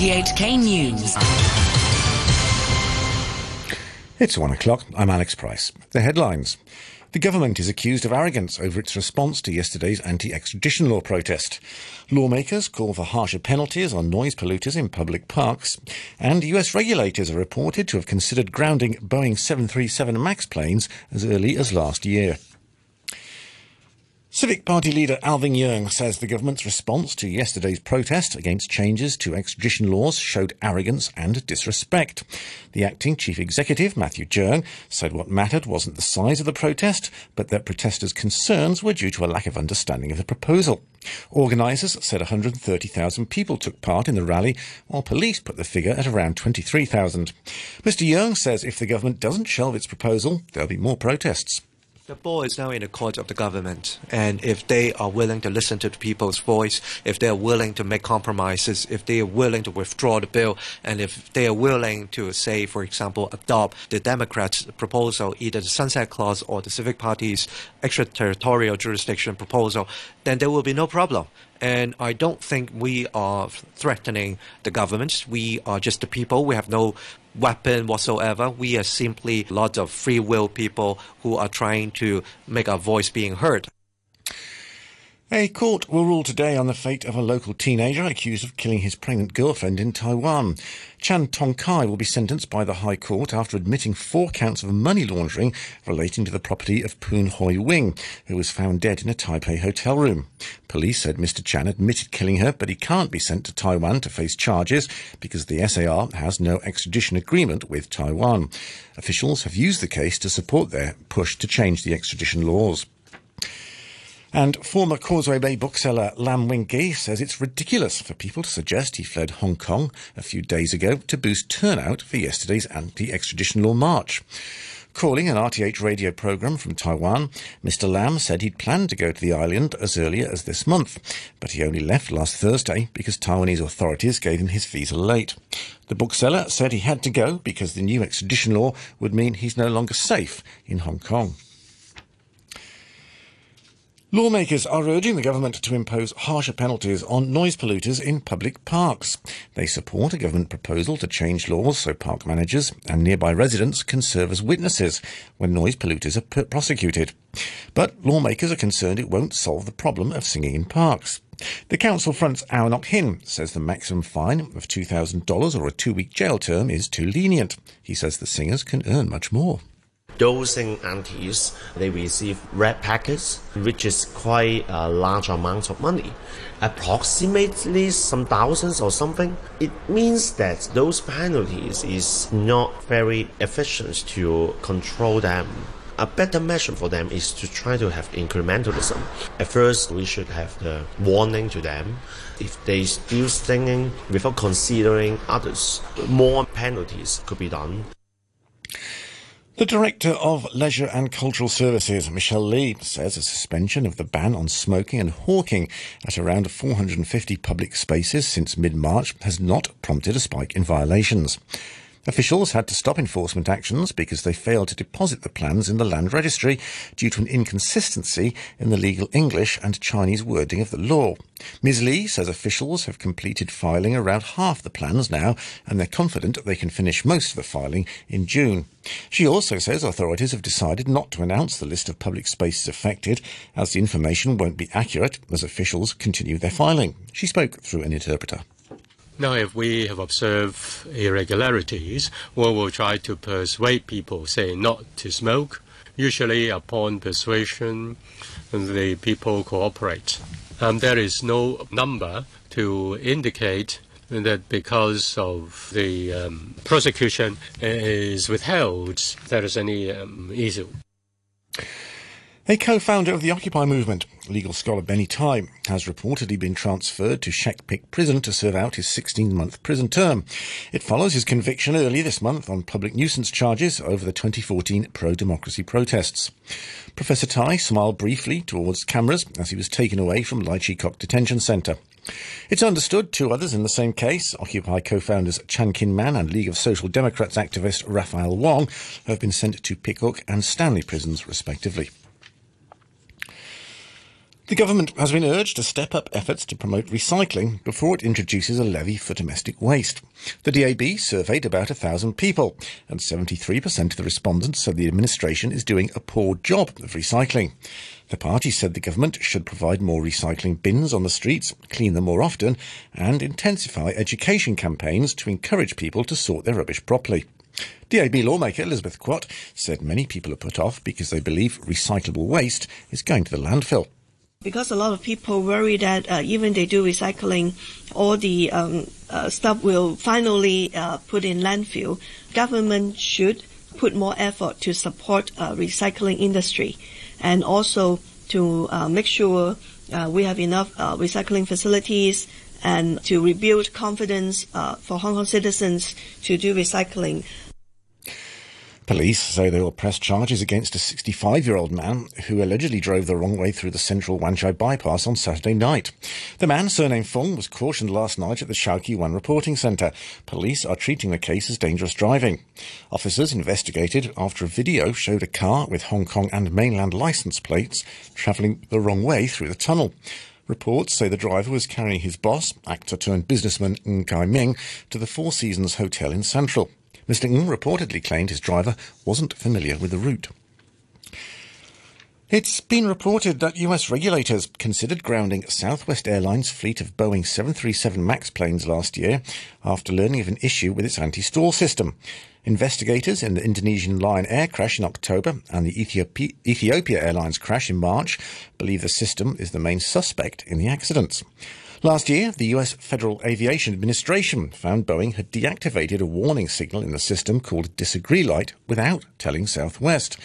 RTHK News. It's one o'clock. I'm Alex Price. The headlines. The government is accused of arrogance over its response to yesterday's anti extradition law protest. Lawmakers call for harsher penalties on noise polluters in public parks. And US regulators are reported to have considered grounding Boeing 737 MAX planes as early as last year. Civic Party leader Alvin Yeung says the government's response to yesterday's protest against changes to extradition laws showed arrogance and disrespect. The acting chief executive, Matthew Cheung, said what mattered wasn't the size of the protest, but that protesters' concerns were due to a lack of understanding of the proposal. Organisers said 130,000 people took part in the rally, while police put the figure at around 23,000. Mr Yeung says if the government doesn't shelve its proposal, there'll be more protests. The ball is now in the court of the government, and if they are willing to listen to the people's voice, if they are willing to make compromises, if they are willing to withdraw the bill, and if they are willing to, say, for example, adopt the Democrats' proposal, either the sunset clause or the Civic Party's extraterritorial jurisdiction proposal, then there will be no problem. And I don't think we are threatening the government. We are just the people. We have no weapon whatsoever. We are simply lots of free will people who are trying to make our voice being heard. A court will rule today on the fate of a local teenager accused of killing his pregnant girlfriend in Taiwan. Chan Tong Kai will be sentenced by the High Court after admitting four counts of money laundering relating to the property of Poon Hoi Wing, who was found dead in a Taipei hotel room. Police said Mr. Chan admitted killing her, but he can't be sent to Taiwan to face charges because the SAR has no extradition agreement with Taiwan. Officials have used the case to support their push to change the extradition laws. And former Causeway Bay bookseller Lam Wing Kee says it's ridiculous for people to suggest he fled Hong Kong a few days ago to boost turnout for yesterday's anti-extradition law march. Calling an RTHK radio programme from Taiwan, Mr. Lam said he'd planned to go to the island as early as this month, but he only left last Thursday because Taiwanese authorities gave him his visa late. The bookseller said he had to go because the new extradition law would mean he's no longer safe in Hong Kong. Lawmakers are urging the government to impose harsher penalties on noise polluters in public parks. They support a government proposal to change laws so park managers and nearby residents can serve as witnesses when noise polluters are prosecuted. But lawmakers are concerned it won't solve the problem of singing in parks. The council front's Au Nok Hin says the maximum fine of $2,000 or a two-week jail term is too lenient. He says the singers can earn much more dosing aunties, they receive red packets, which is quite a large amount of money, approximately some thousands or something. It means that those penalties is not very efficient to control them a better measure for them is to try to have incrementalism. At first, we should have the warning to them. If they still singing without considering others, more penalties could be done. The Director of Leisure and Cultural Services, Michelle Lee, says a suspension of the ban on smoking and hawking at around 450 public spaces since mid-March has not prompted a spike in violations. Officials had to stop enforcement actions because they failed to deposit the plans in the land registry due to an inconsistency in the legal English and Chinese wording of the law. Ms. Lee says officials have completed filing around half the plans now and they're confident they can finish most of the filing in June. She also says authorities have decided not to announce the list of public spaces affected as the information won't be accurate as officials continue their filing. She spoke through an interpreter. Now, if we have observed irregularities, we will try to persuade people, say, not to smoke. Usually, upon persuasion, the people cooperate. Um, there is no number to indicate that because of the um, prosecution is withheld, there is any um, issue. A co-founder of the Occupy movement, legal scholar Benny Tai, has reportedly been transferred to Shek Pik prison to serve out his 16-month prison term. It follows his conviction early this month on public nuisance charges over the 2014 pro-democracy protests. Professor Tai smiled briefly towards cameras as he was taken away from Chi Kok Detention Centre. It's understood two others in the same case, Occupy co-founders Chan Kin Man and League of Social Democrats activist Raphael Wong, have been sent to Pik and Stanley prisons respectively. The government has been urged to step up efforts to promote recycling before it introduces a levy for domestic waste. The DAB surveyed about a thousand people, and 73% of the respondents said the administration is doing a poor job of recycling. The party said the government should provide more recycling bins on the streets, clean them more often, and intensify education campaigns to encourage people to sort their rubbish properly. DAB lawmaker Elizabeth Quat said many people are put off because they believe recyclable waste is going to the landfill. Because a lot of people worry that uh, even they do recycling, all the um, uh, stuff will finally uh, put in landfill. Government should put more effort to support uh, recycling industry, and also to uh, make sure uh, we have enough recycling facilities and to rebuild confidence for Hong Kong citizens to do recycling. Police say they will press charges against a 65 year old man who allegedly drove the wrong way through the central Wan Chai bypass on Saturday night. The man, surnamed Fung, was cautioned last night at the Kei Wan reporting centre. Police are treating the case as dangerous driving. Officers investigated after a video showed a car with Hong Kong and mainland licence plates travelling the wrong way through the tunnel. Reports say the driver was carrying his boss, actor turned businessman Ng Kai Ming, to the Four Seasons Hotel in Central. Mr. Ng reportedly claimed his driver wasn't familiar with the route. It's been reported that US regulators considered grounding Southwest Airlines' fleet of Boeing 737 MAX planes last year after learning of an issue with its anti stall system. Investigators in the Indonesian Lion Air crash in October and the Ethiopia, Ethiopia Airlines crash in March believe the system is the main suspect in the accidents. Last year, the US Federal Aviation Administration found Boeing had deactivated a warning signal in the system called Disagree Light without telling Southwest.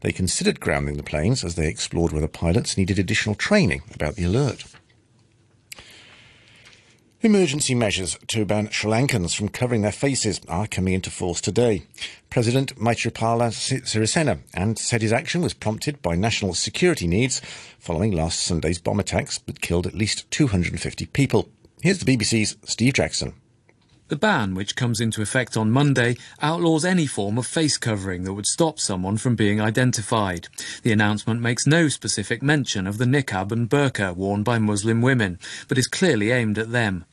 They considered grounding the planes as they explored whether pilots needed additional training about the alert. Emergency measures to ban Sri Lankans from covering their faces are coming into force today. President Maithripala Sirisena and said his action was prompted by national security needs following last Sunday's bomb attacks that killed at least 250 people. Here's the BBC's Steve Jackson. The ban, which comes into effect on Monday, outlaws any form of face covering that would stop someone from being identified. The announcement makes no specific mention of the niqab and burqa worn by Muslim women, but is clearly aimed at them.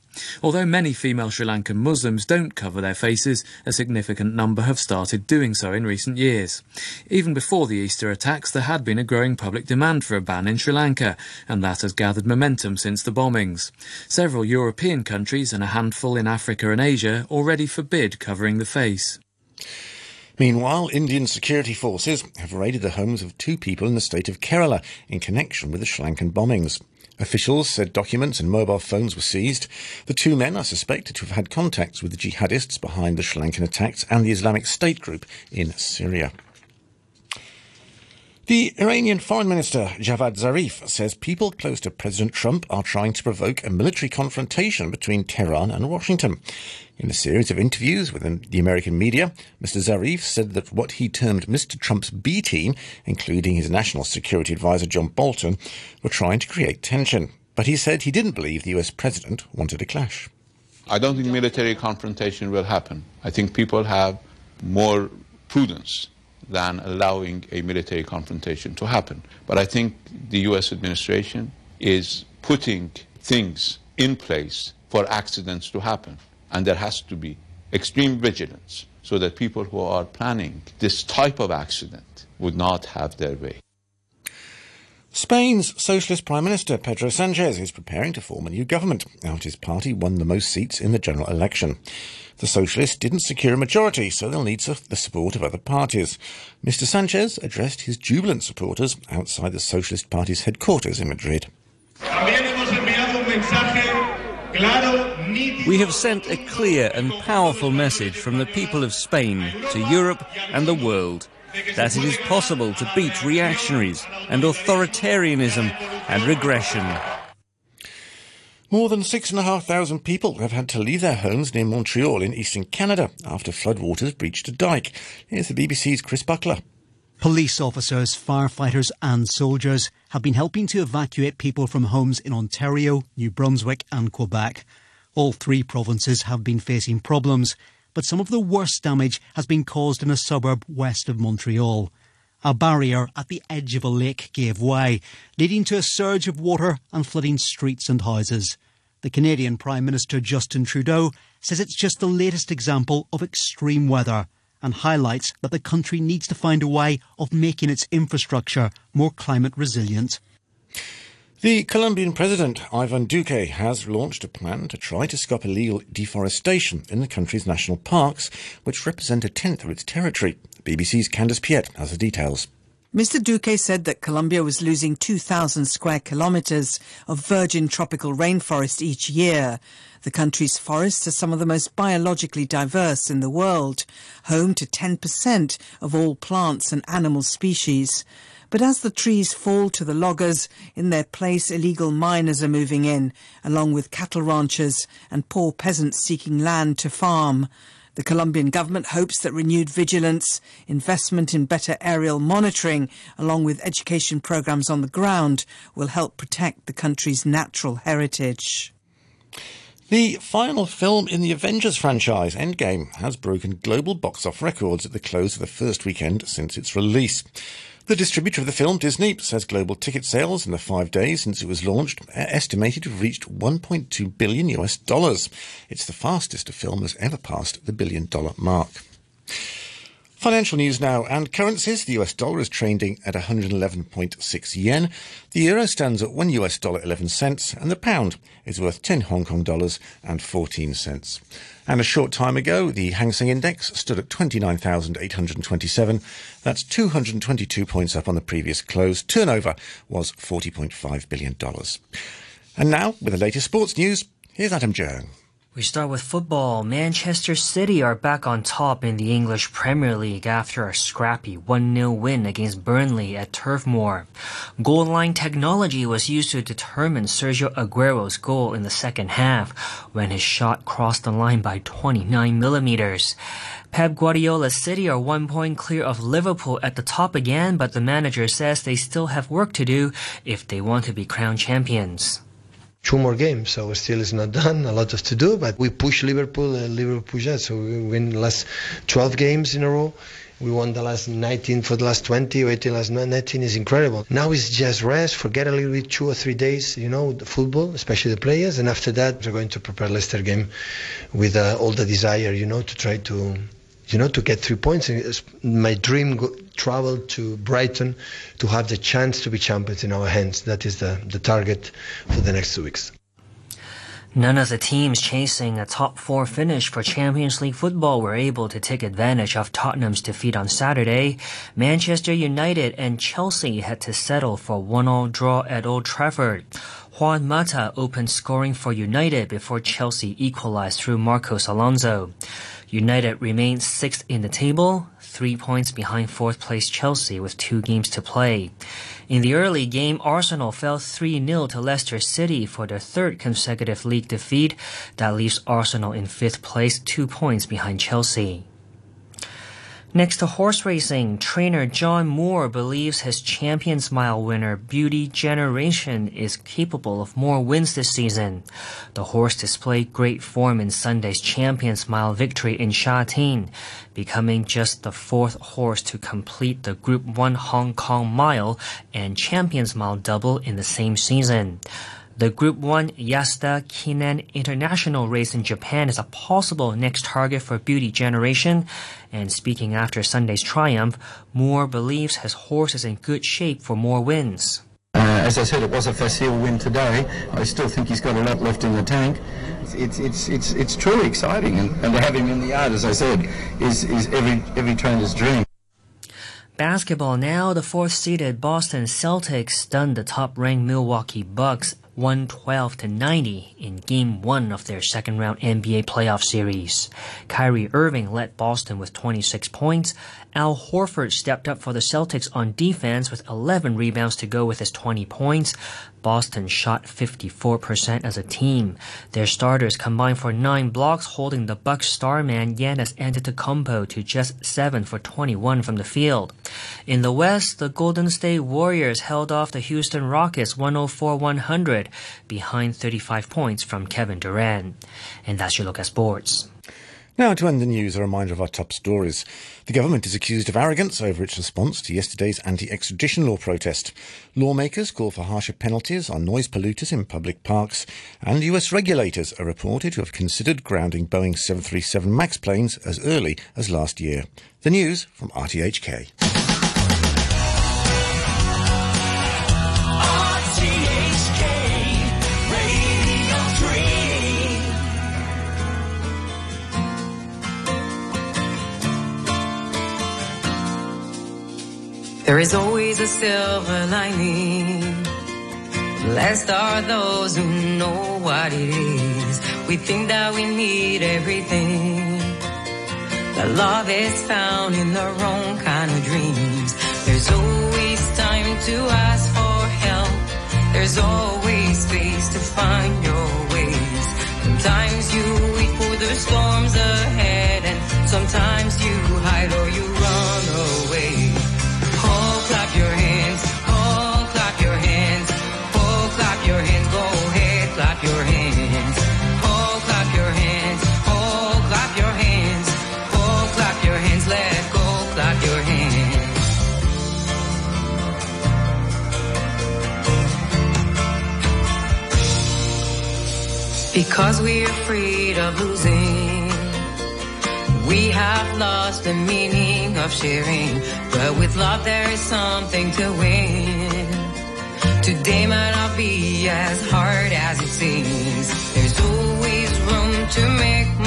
Although many female Sri Lankan Muslims don't cover their faces, a significant number have started doing so in recent years. Even before the Easter attacks, there had been a growing public demand for a ban in Sri Lanka, and that has gathered momentum since the bombings. Several European countries and a handful in Africa and Asia already forbid covering the face. Meanwhile, Indian security forces have raided the homes of two people in the state of Kerala in connection with the Sri Lankan bombings. Officials said documents and mobile phones were seized. The two men are suspected to have had contacts with the jihadists behind the Sri Lankan attacks and the Islamic State group in Syria. The Iranian Foreign Minister Javad Zarif says people close to President Trump are trying to provoke a military confrontation between Tehran and Washington. In a series of interviews with the American media, Mr. Zarif said that what he termed Mr. Trump's B team, including his national security advisor John Bolton, were trying to create tension. But he said he didn't believe the US president wanted a clash. I don't think military confrontation will happen. I think people have more prudence than allowing a military confrontation to happen. But I think the US administration is putting things in place for accidents to happen. And there has to be extreme vigilance so that people who are planning this type of accident would not have their way. Spain's Socialist Prime Minister Pedro Sanchez is preparing to form a new government after his party won the most seats in the general election. The Socialists didn't secure a majority, so they'll need the support of other parties. Mr. Sanchez addressed his jubilant supporters outside the Socialist Party's headquarters in Madrid. We have sent a clear and powerful message from the people of Spain to Europe and the world that it is possible to beat reactionaries and authoritarianism and regression. More than 6,500 people have had to leave their homes near Montreal in eastern Canada after floodwaters breached a dike. Here's the BBC's Chris Buckler. Police officers, firefighters, and soldiers have been helping to evacuate people from homes in Ontario, New Brunswick, and Quebec. All three provinces have been facing problems but some of the worst damage has been caused in a suburb west of Montreal. A barrier at the edge of a lake gave way, leading to a surge of water and flooding streets and houses. The Canadian Prime Minister Justin Trudeau says it's just the latest example of extreme weather and highlights that the country needs to find a way of making its infrastructure more climate resilient. The Colombian president, Ivan Duque, has launched a plan to try to stop illegal deforestation in the country's national parks, which represent a tenth of its territory. BBC's Candace Piette has the details. Mr. Duque said that Colombia was losing 2,000 square kilometers of virgin tropical rainforest each year. The country's forests are some of the most biologically diverse in the world, home to 10% of all plants and animal species. But as the trees fall to the loggers, in their place illegal miners are moving in, along with cattle ranchers and poor peasants seeking land to farm. The Colombian government hopes that renewed vigilance, investment in better aerial monitoring, along with education programs on the ground, will help protect the country's natural heritage. The final film in the Avengers franchise, Endgame, has broken global box office records at the close of the first weekend since its release. The distributor of the film, Disney, says global ticket sales in the five days since it was launched are estimated to have reached 1.2 billion US dollars. It's the fastest a film has ever passed the billion dollar mark. Financial news now and currencies. The US dollar is trading at 111.6 yen. The euro stands at 1 US dollar 11 cents and the pound is worth 10 Hong Kong dollars and 14 cents. And a short time ago, the Hang Seng Index stood at 29,827. That's 222 points up on the previous close. Turnover was $40.5 billion. And now, with the latest sports news, here's Adam Jones. We start with football. Manchester City are back on top in the English Premier League after a scrappy 1-0 win against Burnley at Turf Moor. Goal line technology was used to determine Sergio Aguero's goal in the second half when his shot crossed the line by 29 millimeters. Pep Guardiola's City are one point clear of Liverpool at the top again, but the manager says they still have work to do if they want to be crowned champions two more games, so still it's not done. A lot of to do, but we push Liverpool. Uh, Liverpool push us, so we win the last 12 games in a row. We won the last 19 for the last 20 or 18 last 19 is incredible. Now it's just rest, forget a little bit, two or three days, you know, the football, especially the players, and after that we're going to prepare Leicester game with uh, all the desire, you know, to try to you know, to get three points. My dream go, travel to Brighton to have the chance to be champions in our hands. That is the, the target for the next two weeks. None of the teams chasing a top four finish for Champions League football were able to take advantage of Tottenham's defeat on Saturday. Manchester United and Chelsea had to settle for one-all draw at Old Trafford. Juan Mata opened scoring for United before Chelsea equalized through Marcos Alonso. United remains sixth in the table, three points behind fourth place Chelsea with two games to play. In the early game, Arsenal fell 3-0 to Leicester City for their third consecutive league defeat. That leaves Arsenal in fifth place, two points behind Chelsea. Next to horse racing, trainer John Moore believes his Champions Mile winner Beauty Generation is capable of more wins this season. The horse displayed great form in Sunday's Champions Mile victory in Sha Tin, becoming just the fourth horse to complete the Group 1 Hong Kong Mile and Champions Mile double in the same season. The Group 1 Yasuda Kinen International race in Japan is a possible next target for Beauty Generation. And speaking after Sunday's triumph, Moore believes his horse is in good shape for more wins. Uh, as I said, it was a facile win today. I still think he's got a lot left in the tank. It's it's it's it's truly exciting, and, and to have him in the yard, as I said, is is every every trainer's dream. Basketball now, the fourth seeded Boston Celtics stunned the top ranked Milwaukee Bucks 112 to 90 in game 1 of their second round NBA playoff series. Kyrie Irving led Boston with 26 points. Al Horford stepped up for the Celtics on defense with 11 rebounds to go with his 20 points. Boston shot 54% as a team. Their starters combined for 9 blocks, holding the Bucks star man Giannis Antetokounmpo to just 7 for 21 from the field. In the West, the Golden State Warriors held off the Houston Rockets 104-100 behind 35 points from Kevin Durant. And that's your look at sports. Now, to end the news, a reminder of our top stories. The government is accused of arrogance over its response to yesterday's anti extradition law protest. Lawmakers call for harsher penalties on noise polluters in public parks, and US regulators are reported to have considered grounding Boeing 737 MAX planes as early as last year. The news from RTHK. There is always a silver lining. Blessed are those who know what it is. We think that we need everything. But love is found in the wrong kind of dreams. There's always time to ask for help. There's always space to find your ways. Sometimes you wait for the storms ahead and sometimes you hide or you Cause we're afraid of losing. We have lost the meaning of sharing. But with love there is something to win. Today might not be as hard as it seems. There's always room to make